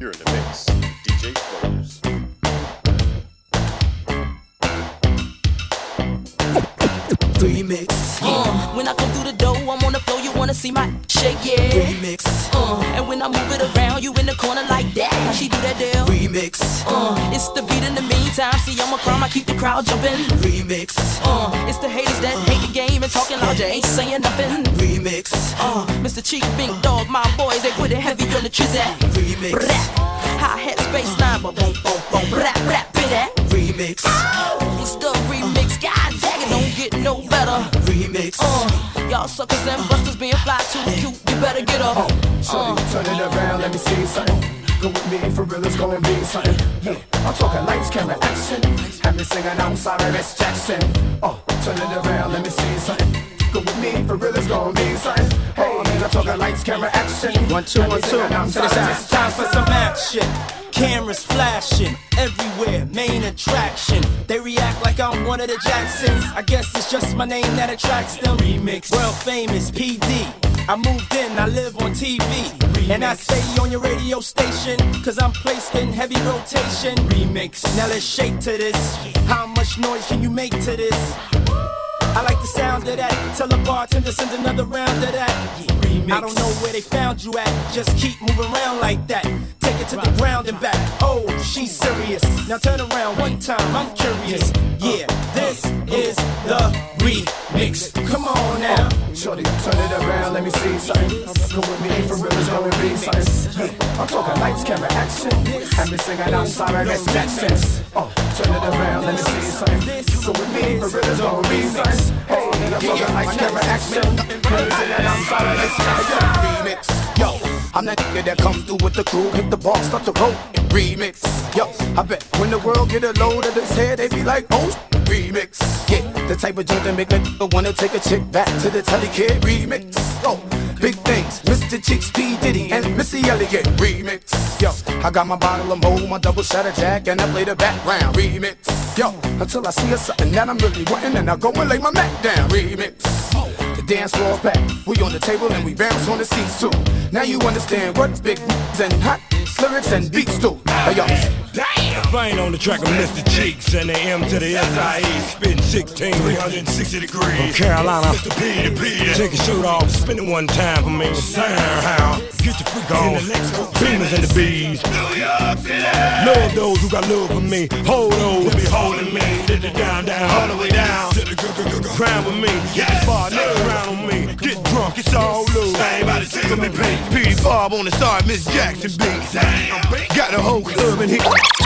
You're in the mix. DJ Froze. Remix. Uh, when I come through the door, I'm on the floor. You wanna see my shake, yeah. Remix. Uh, and when I move it around, you in the corner like that. How she do that deal? Remix. Uh, it's the beat in the meantime. See, I'm a crime. I keep the crowd jumping. Remix. Uh, it's the haters that hate the game and talking loud. You ain't saying nothing. Remix. Uh, Mr. Cheeks, Big Dog, my boys, they put it heavy on the trizat. Remix. Hi Uh, y'all suckers and busters being fly too cute, you better get up. Shorty, turn it around, let me see something. Go with me, for real, it's gonna be something. Yeah, I'm talking lights, camera, action. Have me singing, I'm sorry, Miss Jackson. Oh, turn it around, let me see something. Go with me, for real, it's gonna be something. Hey, I'm talking lights, camera, action. One, two, Have me one, two. singing, I'm sorry, out. Time for some action. Cameras flashing everywhere, main attraction. They react like I'm one of the Jacksons. I guess it's just my name that attracts them. Remix, world famous PD. I moved in, I live on TV. And I stay on your radio station, cause I'm placed in heavy rotation. Remix, now let's shake to this. How much noise can you make to this? I like the sound of that. Tell the bartender send another round of that. Remix. I don't know where they found you at. Just keep moving around like that. To the ground and back. Oh, she's serious. Now turn around one time. I'm curious. Yeah, this is the remix. Come on now. Shorty, turn it around, let me see something. Go with me, for real, it's gonna be something. I'm talking lights, camera, action. Have me singing, I'm sorry, Miss Jackson. Oh, turn it around, let me see something. Go with me, for real, it's gonna be something. Hey, I'm talking lights, camera, action. Have me singing, I'm sorry, Miss Jackson. remix. Yo, I'm that nigga that come through with the crew, hit the ball, start to roll. Remix. Yo, I bet when the world get a load of this head, they be like, oh, remix. Yeah, the type of joint that make a nigga wanna take a chick back to the telly kid. Remix. Yo, big things, Mr. Cheeks, P. Diddy, and Missy Elliott. Remix. Yo, I got my bottle of Mo, my double shot of Jack, and I play the background. Remix. Yo, until I see a something that I'm really wanting, and I go and lay my Mac down. Remix. The dance floor's back. We on the table and we bounce on the seats too. Now you understand what's big and hot lyrics and beats do. Hey yo, If I ain't on the track of Mr. Cheeks and the M to the SIE, spitting 16, 360 degrees. From Carolina, Mr. P to P. Take a shirt off, spin it one time for me. Somehow, get your freak on. Beamers and the bees. New York City. Love those who got love for me. Hold those who be holding me. Did it down, down, all the way down. Grind with me, get the bar, next Take me, P. P. Bob on the side, Miss Jackson beat. Got the whole club in here.